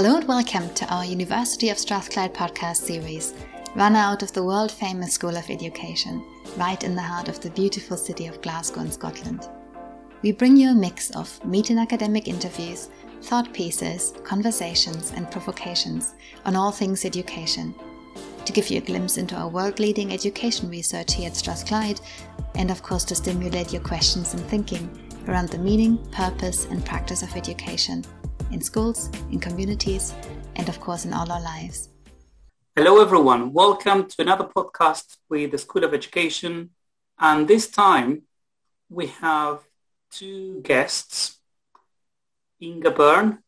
Hello and welcome to our University of Strathclyde podcast series, run out of the world famous School of Education, right in the heart of the beautiful city of Glasgow in Scotland. We bring you a mix of meet and academic interviews, thought pieces, conversations, and provocations on all things education. To give you a glimpse into our world leading education research here at Strathclyde, and of course to stimulate your questions and thinking around the meaning, purpose, and practice of education in schools, in communities, and of course in all our lives. Hello everyone, welcome to another podcast with the School of Education. And this time we have two guests, Inge Birnie,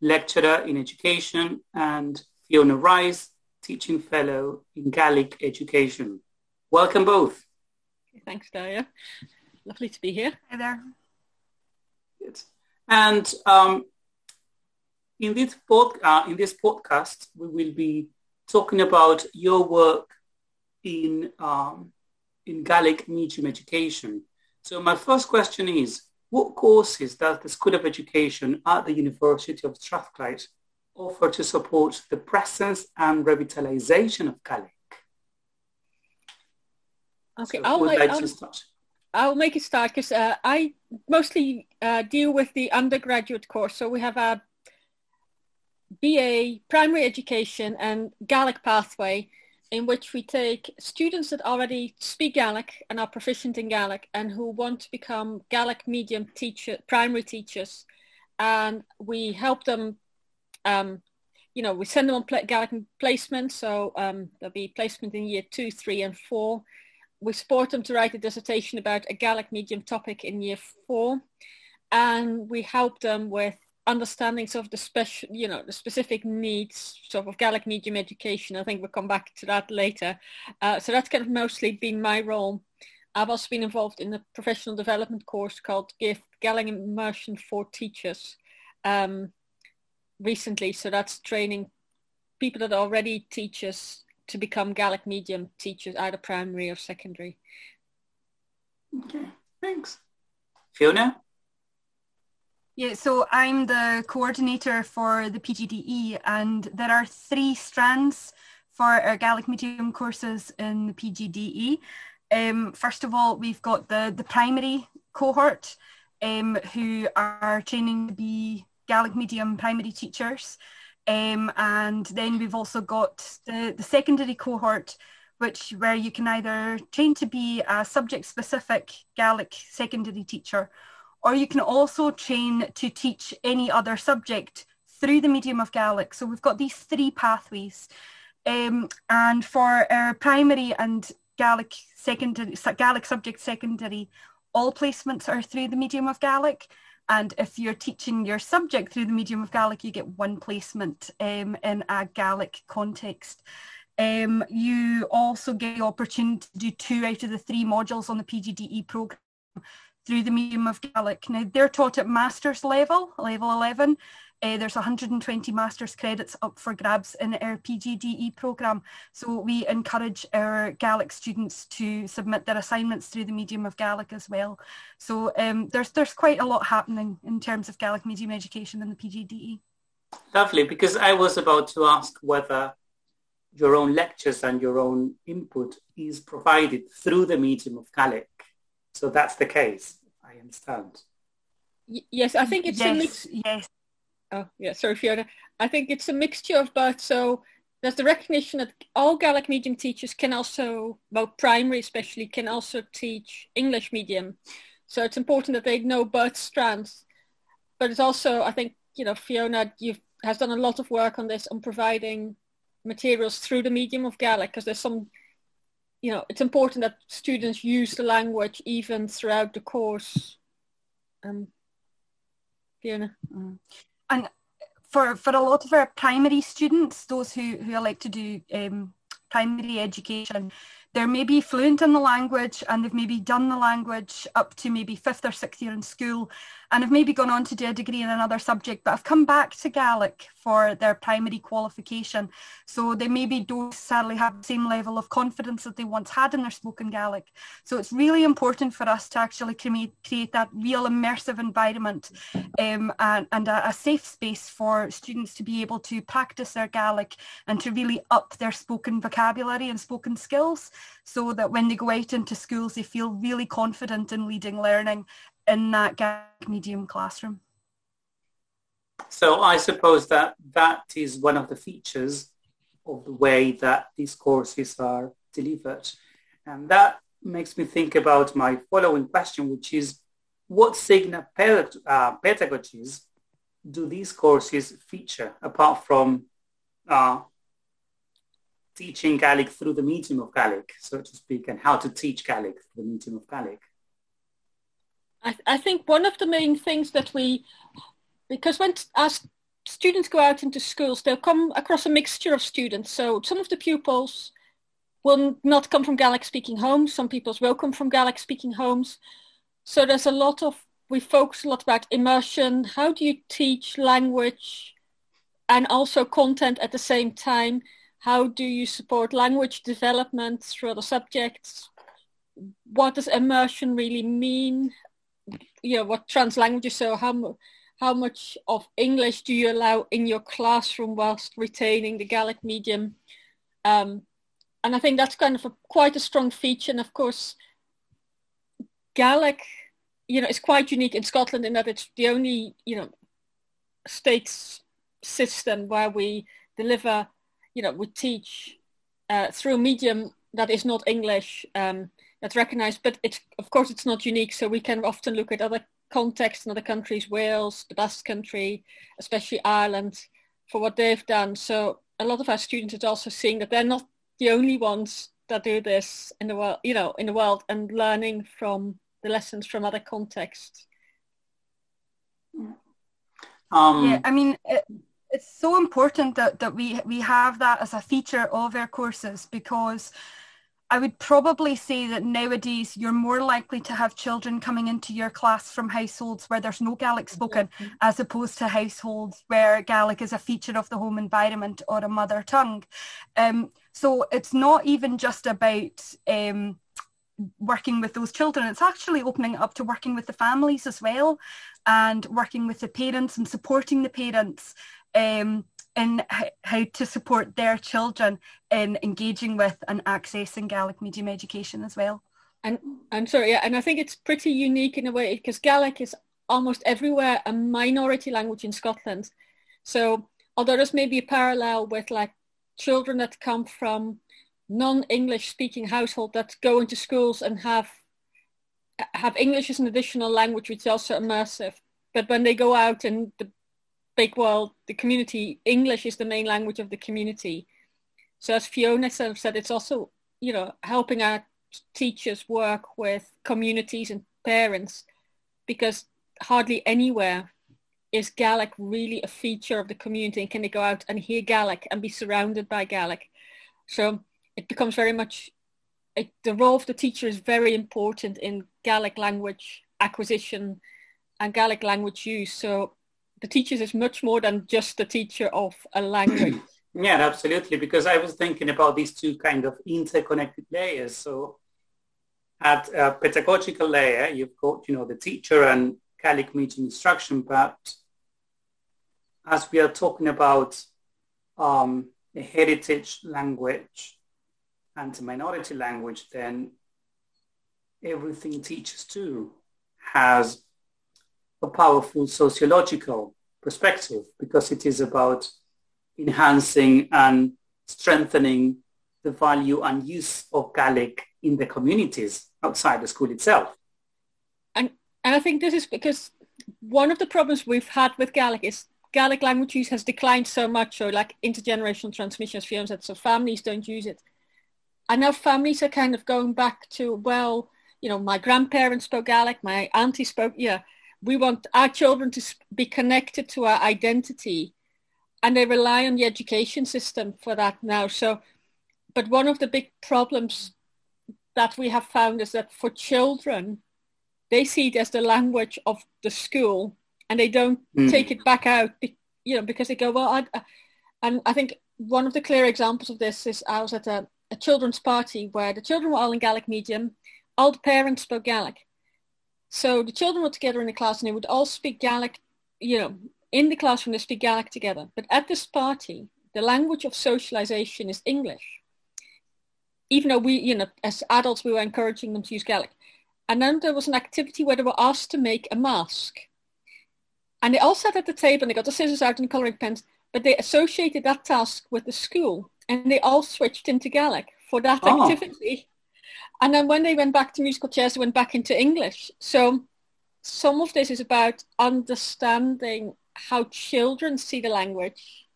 lecturer in education, and Fiona Rice, teaching fellow in Gaelic education. Welcome both. Thanks, Daria. Lovely to be here. Hi there. Good. And um, in this, pod, uh, in this podcast, we will be talking about your work in, um, in Gaelic medium education. So my first question is, what courses does the School of Education at the University of Strathclyde offer to support the presence and revitalization of Gaelic? Okay, so I'll, like I'll, I'll, make it start because uh, I mostly uh, deal with the undergraduate course. So we have a BA primary education and Gaelic pathway in which we take students that already speak Gaelic and are proficient in Gaelic and who want to become Gaelic medium teacher, primary teachers. And we help them, um, you know, we send them on pl- Gaelic placement. So um, there'll be placement in year two, three and four. We support them to write a dissertation about a Gaelic medium topic in year four. And we help them with understandings of the special, you know, the specific needs sort of Gaelic medium education. I think we'll come back to that later. Uh, so that's kind of mostly been my role. I've also been involved in a professional development course called GIFT, Gaelic Immersion for Teachers, um, recently. So that's training people that are already teachers to become Gaelic medium teachers, either primary or secondary. Okay, thanks. Fiona? Yeah, so I'm the coordinator for the PGDE and there are three strands for our Gaelic medium courses in the PGDE. Um, first of all, we've got the, the primary cohort um, who are training to be Gaelic medium primary teachers. Um, and then we've also got the, the secondary cohort which where you can either train to be a subject specific Gaelic secondary teacher or you can also train to teach any other subject through the medium of Gaelic. So we've got these three pathways. Um, and for our primary and Gaelic secondary, Gaelic subject secondary, all placements are through the medium of Gaelic. And if you're teaching your subject through the medium of Gaelic, you get one placement um, in a Gaelic context. Um, you also get the opportunity to do two out of the three modules on the PGDE programme through the medium of Gaelic. Now they're taught at master's level, level 11. Uh, there's 120 master's credits up for grabs in our PGDE programme. So we encourage our Gaelic students to submit their assignments through the medium of Gaelic as well. So um, there's, there's quite a lot happening in terms of Gaelic medium education in the PGDE. Lovely, because I was about to ask whether your own lectures and your own input is provided through the medium of Gaelic. So that's the case. I understand. Y- yes, I think it's yes, a mix. Yes. Oh, yeah. Sorry, Fiona. I think it's a mixture of both. So there's the recognition that all Gaelic medium teachers can also, well, primary especially, can also teach English medium. So it's important that they know both strands. But it's also, I think, you know, Fiona, you've has done a lot of work on this on providing materials through the medium of Gaelic because there's some you know, it's important that students use the language even throughout the course. Um, Fiona. Mm. And for, for a lot of our primary students, those who, who like to do um, primary education, they're maybe fluent in the language and they've maybe done the language up to maybe fifth or sixth year in school and have maybe gone on to do a degree in another subject but have come back to Gaelic for their primary qualification. So they maybe don't sadly have the same level of confidence that they once had in their spoken Gaelic. So it's really important for us to actually create, create that real immersive environment um, and, and a, a safe space for students to be able to practice their Gaelic and to really up their spoken vocabulary and spoken skills so that when they go out into schools they feel really confident in leading learning in that Gaelic medium classroom. So I suppose that that is one of the features of the way that these courses are delivered. And that makes me think about my following question, which is what signature uh, pedagogies do these courses feature apart from uh, teaching Gaelic through the medium of Gaelic, so to speak, and how to teach Gaelic through the medium of Gaelic? I, I think one of the main things that we, because when as students go out into schools, they'll come across a mixture of students. So some of the pupils will not come from Gaelic speaking homes. Some pupils will come from Gaelic speaking homes. So there's a lot of, we focus a lot about immersion. How do you teach language and also content at the same time? How do you support language development through other subjects? What does immersion really mean? you know what trans languages so how how much of English do you allow in your classroom whilst retaining the Gaelic medium um, and I think that's kind of a, quite a strong feature and of course Gaelic you know is quite unique in Scotland in that it's the only you know states system where we deliver you know we teach uh, through a medium that is not English um, that's recognized, but it's of course it's not unique. So we can often look at other contexts in other countries, Wales, the Basque Country, especially Ireland, for what they've done. So a lot of our students are also seeing that they're not the only ones that do this in the world, you know, in the world, and learning from the lessons from other contexts. Um, yeah, I mean. It, it's so important that, that we we have that as a feature of our courses because I would probably say that nowadays you're more likely to have children coming into your class from households where there's no Gaelic spoken mm-hmm. as opposed to households where Gaelic is a feature of the home environment or a mother tongue. Um, so it's not even just about um, working with those children, it's actually opening up to working with the families as well and working with the parents and supporting the parents. Um, in how to support their children in engaging with and accessing Gaelic medium education as well. And I'm sorry, yeah, and I think it's pretty unique in a way because Gaelic is almost everywhere a minority language in Scotland. So although there's maybe a parallel with like children that come from non-English speaking household that go into schools and have have English as an additional language which is also immersive. But when they go out and the big world, the community, English is the main language of the community. So as Fiona said, it's also, you know, helping our teachers work with communities and parents because hardly anywhere is Gaelic really a feature of the community and can they go out and hear Gaelic and be surrounded by Gaelic. So it becomes very much, it, the role of the teacher is very important in Gaelic language acquisition and Gaelic language use. So the teachers is much more than just the teacher of a language. yeah, absolutely. Because I was thinking about these two kind of interconnected layers. So at a pedagogical layer, you've got, you know, the teacher and Gaelic medium instruction, but as we are talking about um, a heritage language and a minority language, then everything teachers do has a powerful sociological perspective because it is about enhancing and strengthening the value and use of Gaelic in the communities outside the school itself. And, and I think this is because one of the problems we've had with Gaelic is Gaelic language use has declined so much, so like intergenerational transmission, Fiona said, so families don't use it. And now families are kind of going back to, well, you know, my grandparents spoke Gaelic, my auntie spoke, yeah, we want our children to be connected to our identity and they rely on the education system for that now so but one of the big problems that we have found is that for children, they see it as the language of the school and they don't mm. take it back out, you know, because they go, well, I, and I think one of the clear examples of this is I was at a, a children's party where the children were all in Gaelic medium, all the parents spoke Gaelic. So the children were together in the class and they would all speak Gaelic, you know, in the classroom they speak Gaelic together. But at this party, the language of socialization is English. Even though we, you know, as adults, we were encouraging them to use Gaelic. And then there was an activity where they were asked to make a mask. And they all sat at the table and they got the scissors out and the coloring pens, but they associated that task with the school and they all switched into Gaelic for that oh. activity. And then when they went back to musical chairs, they went back into English. So some of this is about understanding how children see the language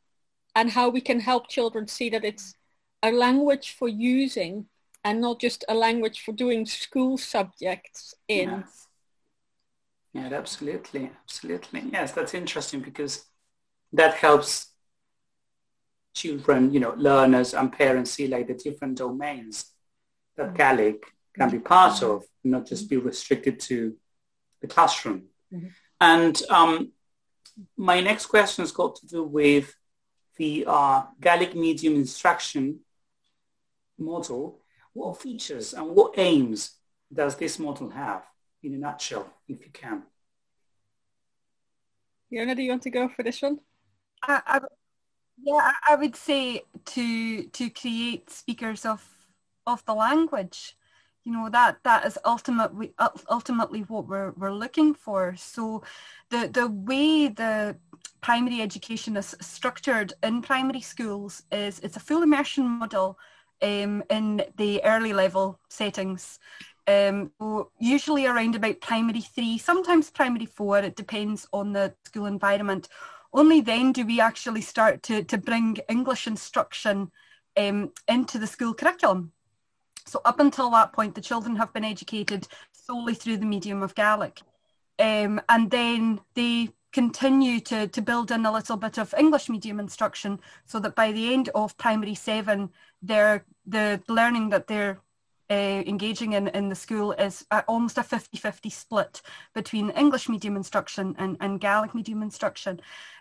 and how we can help children see that it's a language for using and not just a language for doing school subjects in. Yes. Yeah, absolutely, absolutely. Yes, that's interesting because that helps children, you know, learners and parents see like the different domains that mm-hmm. Gaelic can be part of, not just be restricted to the classroom. Mm-hmm. And um, my next question has got to do with the uh, Gaelic medium instruction model. What features and what aims does this model have in a nutshell, if you can? Fiona, do you want to go for this one? I, I, yeah, I would say to to create speakers of of the language. You know that that is ultimately ultimately what we're we're looking for. So, the the way the primary education is structured in primary schools is it's a full immersion model um, in the early level settings. Um, usually around about primary three, sometimes primary four, it depends on the school environment. Only then do we actually start to, to bring English instruction um, into the school curriculum. So up until that point, the children have been educated solely through the medium of Gaelic. Um, and then they continue to, to build in a little bit of English medium instruction so that by the end of primary seven, they're, the learning that they're uh, engaging in, in the school is almost a 50-50 split between English medium instruction and, and Gaelic medium instruction.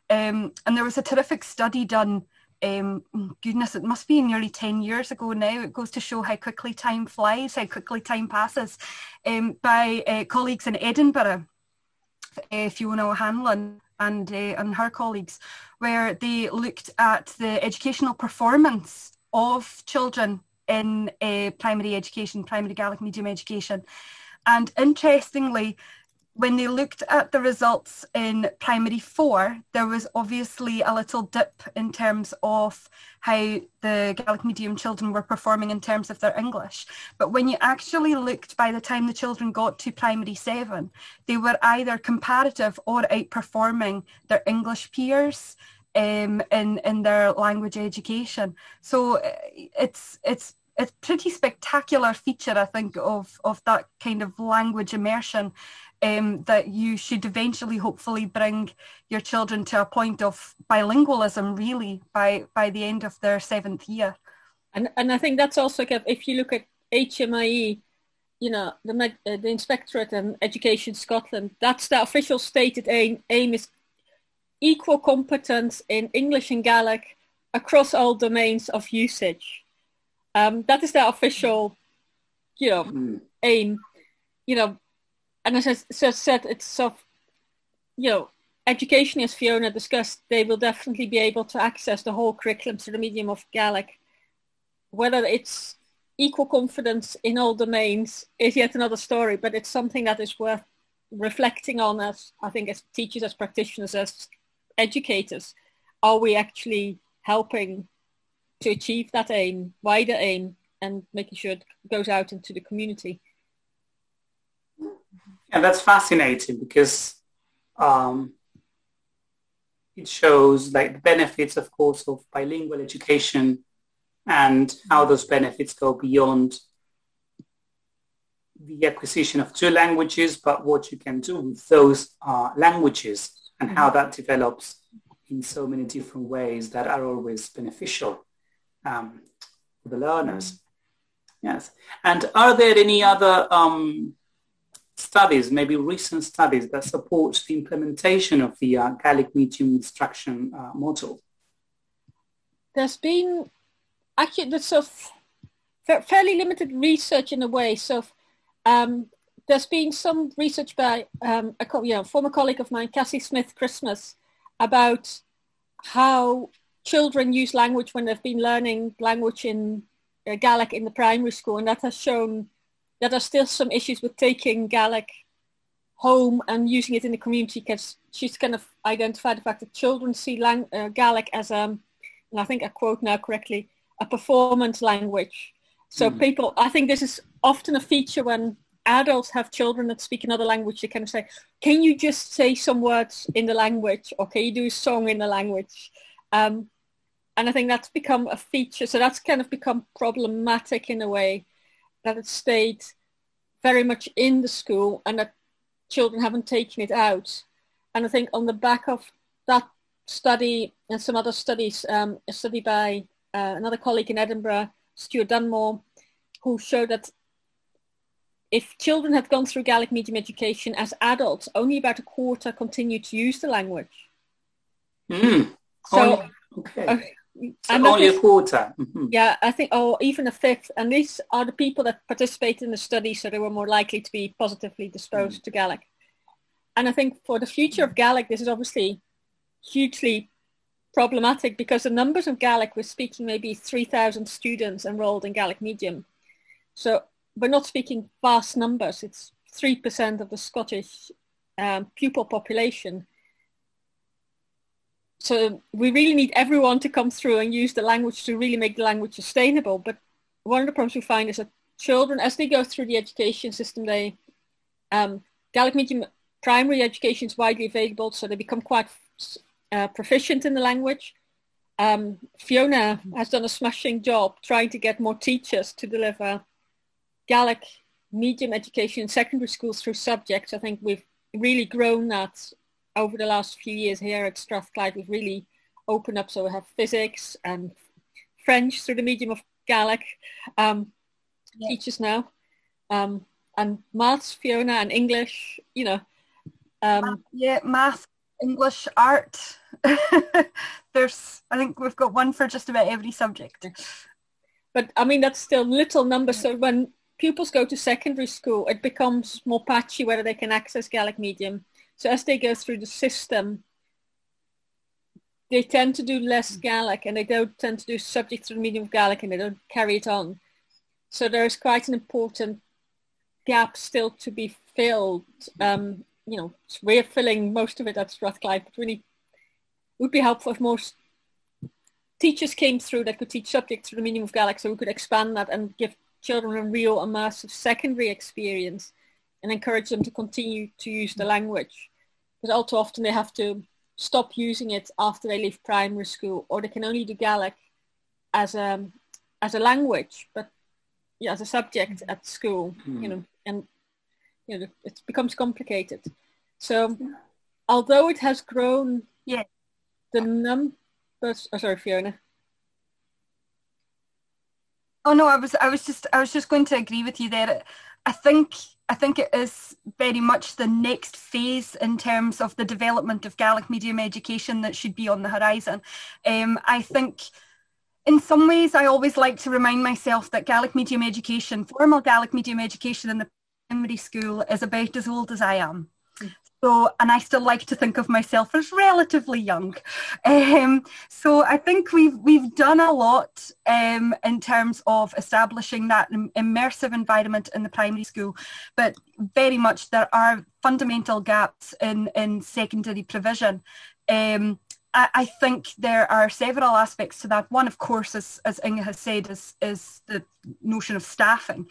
Um, and there was a terrific study done um, goodness, it must be nearly 10 years ago now. It goes to show how quickly time flies, how quickly time passes, um, by uh, colleagues in Edinburgh, uh, Fiona O'Hanlon and, uh, and her colleagues, where they looked at the educational performance of children in uh, primary education, primary Gaelic medium education. And interestingly, when they looked at the results in primary four, there was obviously a little dip in terms of how the Gaelic medium children were performing in terms of their English. But when you actually looked by the time the children got to primary seven, they were either comparative or outperforming their English peers um, in in their language education. So uh, it's it's a pretty spectacular feature, I think, of of that kind of language immersion um, that you should eventually, hopefully, bring your children to a point of bilingualism, really, by by the end of their seventh year. And and I think that's also if you look at HMIE, you know, the uh, the Inspectorate and Education Scotland, that's the official stated aim. Aim is equal competence in English and Gaelic across all domains of usage. Um, that is the official, you know, mm. aim. You know, and as I said, it's of, you know, education, as Fiona discussed, they will definitely be able to access the whole curriculum through the medium of Gaelic. Whether it's equal confidence in all domains is yet another story, but it's something that is worth reflecting on as, I think, as teachers, as practitioners, as educators. Are we actually helping to achieve that aim, wider aim, and making sure it goes out into the community? And that's fascinating because um, it shows like the benefits, of course, of bilingual education and how those benefits go beyond the acquisition of two languages, but what you can do with those uh, languages and how that develops in so many different ways that are always beneficial um, for the learners. Yes. And are there any other um, studies, maybe recent studies, that support the implementation of the uh, Gaelic medium instruction uh, model? There's been actually there's sort of fairly limited research in a way. So um, there's been some research by um, a know, former colleague of mine, Cassie Smith Christmas, about how children use language when they've been learning language in uh, Gaelic in the primary school, and that has shown there are still some issues with taking Gaelic home and using it in the community because she's kind of identified the fact that children see lang- uh, Gaelic as a, um, and I think I quote now correctly, a performance language. So mm. people, I think this is often a feature when adults have children that speak another language, they kind of say, can you just say some words in the language or can you do a song in the language? Um, and I think that's become a feature. So that's kind of become problematic in a way that it stayed very much in the school and that children haven't taken it out. And I think on the back of that study and some other studies, um, a study by uh, another colleague in Edinburgh, Stuart Dunmore, who showed that if children had gone through Gaelic medium education as adults, only about a quarter continued to use the language. Mm. So, okay. Uh, so only a quarter. Mm-hmm. Yeah, I think, or even a fifth. And these are the people that participated in the study, so they were more likely to be positively disposed mm. to Gaelic. And I think for the future of Gaelic, this is obviously hugely problematic because the numbers of Gaelic, we're speaking maybe 3,000 students enrolled in Gaelic medium. So we're not speaking vast numbers. It's 3% of the Scottish um, pupil population so we really need everyone to come through and use the language to really make the language sustainable. But one of the problems we find is that children, as they go through the education system, they um, Gaelic medium primary education is widely available, so they become quite uh, proficient in the language. Um, Fiona has done a smashing job trying to get more teachers to deliver Gaelic medium education in secondary schools through subjects. I think we've really grown that over the last few years here at Strathclyde, we've really opened up. So we have physics and French through the medium of Gaelic um, yeah. teachers now, um, and maths, Fiona, and English. You know, um, yeah, math, English, art. There's, I think we've got one for just about every subject. But I mean, that's still little numbers. So when pupils go to secondary school, it becomes more patchy whether they can access Gaelic medium so as they go through the system, they tend to do less Gaelic and they don't tend to do subject through the medium of Gaelic and they don't carry it on. So there is quite an important gap still to be filled. Um, you know, we're filling most of it at Strathclyde, but really it would be helpful if more teachers came through that could teach subjects through the medium of Gaelic so we could expand that and give children a real immersive secondary experience and encourage them to continue to use the language because all too often they have to stop using it after they leave primary school, or they can only do Gaelic as a as a language, but yeah, as a subject at school, mm. you know, and you know it becomes complicated. So, although it has grown, yeah, the numbers. Oh, sorry, Fiona. Oh no, I was I was just I was just going to agree with you there. I think I think it is very much the next phase in terms of the development of Gaelic medium education that should be on the horizon. Um, I think in some ways I always like to remind myself that Gaelic medium education, formal Gaelic medium education in the primary school is about as old as I am. So, and I still like to think of myself as relatively young. Um, so I think we've we've done a lot um, in terms of establishing that immersive environment in the primary school, but very much there are fundamental gaps in in secondary provision. Um, I, think there are several aspects to that. One, of course, as, as Inge has said, is, is the notion of staffing.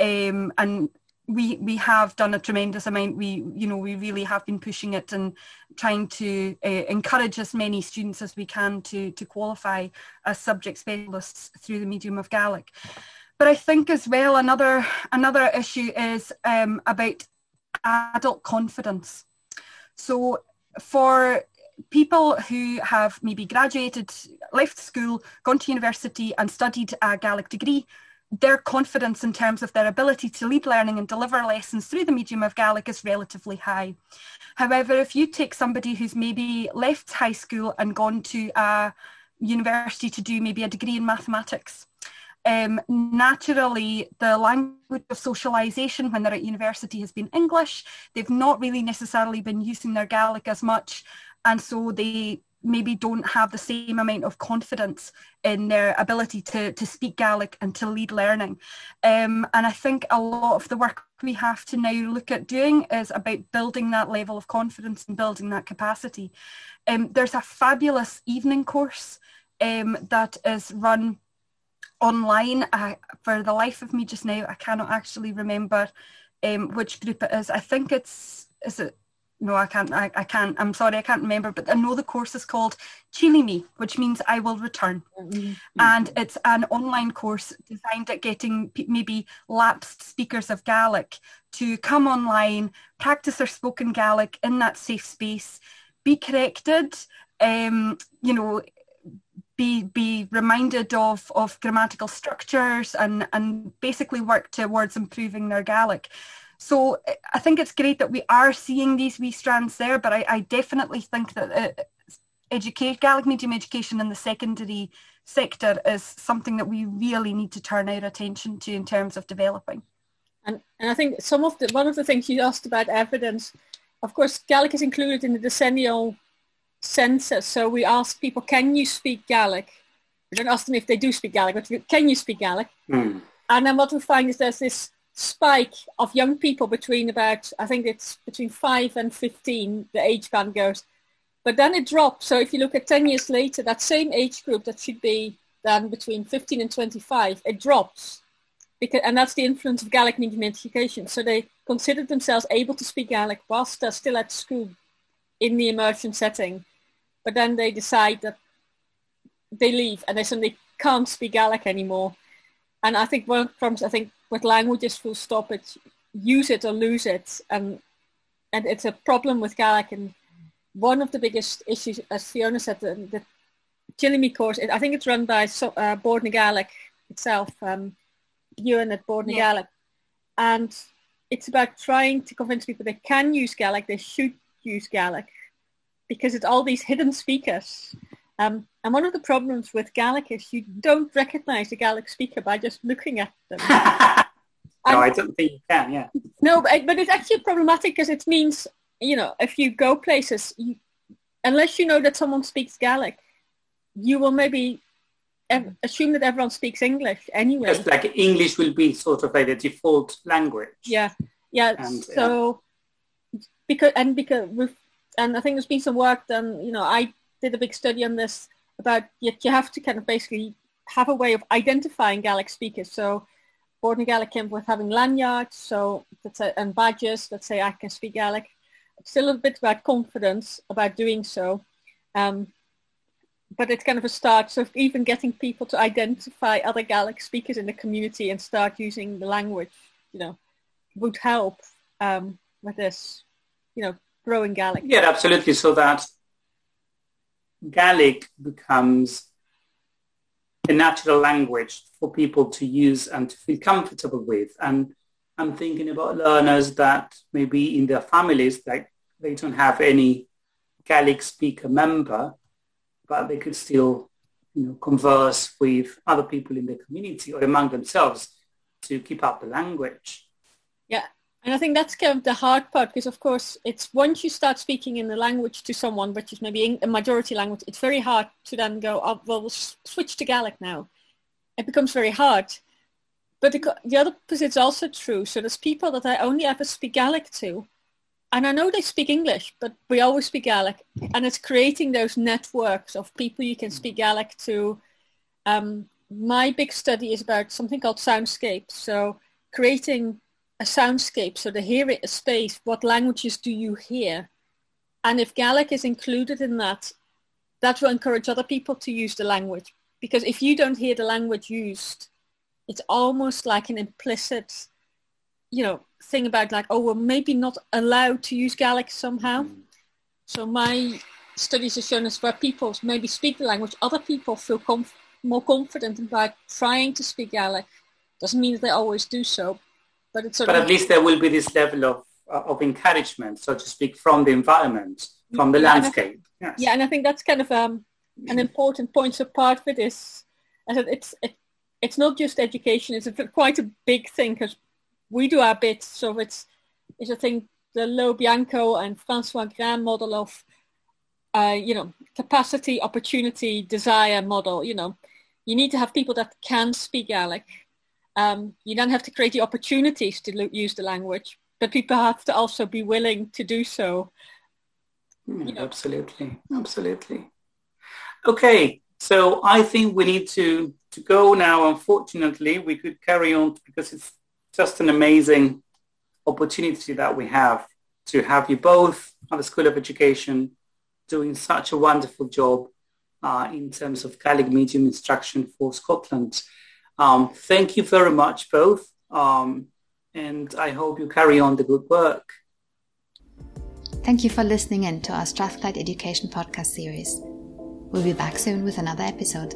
Um, and we we have done a tremendous amount. We you know we really have been pushing it and trying to uh, encourage as many students as we can to to qualify as subject specialists through the medium of Gaelic. But I think as well another another issue is um, about adult confidence. So for people who have maybe graduated, left school, gone to university and studied a Gaelic degree, their confidence in terms of their ability to lead learning and deliver lessons through the medium of Gaelic is relatively high. However, if you take somebody who's maybe left high school and gone to a university to do maybe a degree in mathematics, um, naturally the language of socialisation when they're at university has been English. They've not really necessarily been using their Gaelic as much and so they maybe don't have the same amount of confidence in their ability to, to speak Gaelic and to lead learning. Um, and I think a lot of the work we have to now look at doing is about building that level of confidence and building that capacity. Um, there's a fabulous evening course um, that is run online. I, for the life of me just now, I cannot actually remember um, which group it is. I think it's, is it no, I can't. I, I can't. I'm sorry, I can't remember. But I know the course is called Tillidh Mi, which means I will return, mm-hmm. and it's an online course designed at getting maybe lapsed speakers of Gaelic to come online, practice their spoken Gaelic in that safe space, be corrected. Um, you know, be be reminded of of grammatical structures and and basically work towards improving their Gaelic. So I think it's great that we are seeing these wee strands there, but I, I definitely think that uh, educate, Gaelic medium education in the secondary sector is something that we really need to turn our attention to in terms of developing. And, and I think some of the, one of the things you asked about evidence, of course, Gaelic is included in the decennial census. So we ask people, can you speak Gaelic? We don't ask them if they do speak Gaelic, but can you speak Gaelic? Mm. And then what we find is there's this spike of young people between about, I think it's between 5 and 15, the age band goes. But then it drops. So if you look at 10 years later, that same age group that should be then between 15 and 25, it drops. Because, and that's the influence of Gaelic medium education. So they considered themselves able to speak Gaelic whilst they're still at school in the immersion setting. But then they decide that they leave and they suddenly can't speak Gaelic anymore. And I think one of the problems, I think with languages full stop it use it or lose it and and it's a problem with Gaelic and one of the biggest issues as Fiona said the, the Tillidh Mi course I think it's run by so, uh, Bord Gaelic itself um, Ewan at Bord yeah. Gaelic and it's about trying to convince people they can use Gaelic they should use Gaelic because it's all these hidden speakers um, and one of the problems with Gaelic is you don't recognize a Gaelic speaker by just looking at them. no, I don't think you can, yeah. No, but, but it's actually problematic because it means, you know, if you go places, you, unless you know that someone speaks Gaelic, you will maybe ev- assume that everyone speaks English anyway. Just like English will be sort of like the default language. Yeah, yeah. And, uh, so, yeah. because, and because, we've, and I think there's been some work done, you know, I did a big study on this about you, you have to kind of basically have a way of identifying Gaelic speakers. So Bòrd na Gàidhlig came with having lanyards, so a, and badges that say I can speak Gaelic. It's a little bit about confidence about doing so. Um, but it's kind of a start. So even getting people to identify other Gaelic speakers in the community and start using the language, you know, would help um, with this, you know, growing Gaelic. Yeah, absolutely. So that Gaelic becomes a natural language for people to use and to feel comfortable with. And I'm thinking about learners that maybe in their families, like they don't have any Gaelic speaker member, but they could still, you know, converse with other people in the community or among themselves to keep up the language. And I think that's kind of the hard part because, of course, it's once you start speaking in the language to someone, which is maybe a majority language, it's very hard to then go, oh, well, we'll switch to Gaelic now. It becomes very hard. But the, the other is also true. So there's people that I only ever speak Gaelic to. And I know they speak English, but we always speak Gaelic. And it's creating those networks of people you can speak Gaelic to. Um, my big study is about something called soundscape. So creating a soundscape, so the a space, what languages do you hear? And if Gaelic is included in that, that will encourage other people to use the language. Because if you don't hear the language used, it's almost like an implicit, you know, thing about like, oh, we're maybe not allowed to use Gaelic somehow. So my studies have shown us where people maybe speak the language, other people feel conf- more confident about trying to speak Gaelic Doesn't mean that they always do so, but it's but at least there will be this level of uh, of encouragement, so to speak, from the environment, from the yeah, landscape. And yes. Yeah, and I think that's kind of um, an important point. So part of it is, I said, it's it, it's not just education; it's a, quite a big thing because we do our bit. So it's it's I think the Lo Bianco and Francois Grin model of, uh, you know, capacity, opportunity, desire model. You know, you need to have people that can speak Gaelic. Um, you then have to create the opportunities to lo- use the language, but people have to also be willing to do so. Mm, you know. Absolutely, absolutely. Okay, so I think we need to to go now. Unfortunately, we could carry on because it's just an amazing opportunity that we have to have you both at the School of Education doing such a wonderful job uh, in terms of Gaelic medium instruction for Scotland. Um, thank you very much both um, and I hope you carry on the good work. Thank you for listening in to our Strathclyde Education podcast series. We'll be back soon with another episode.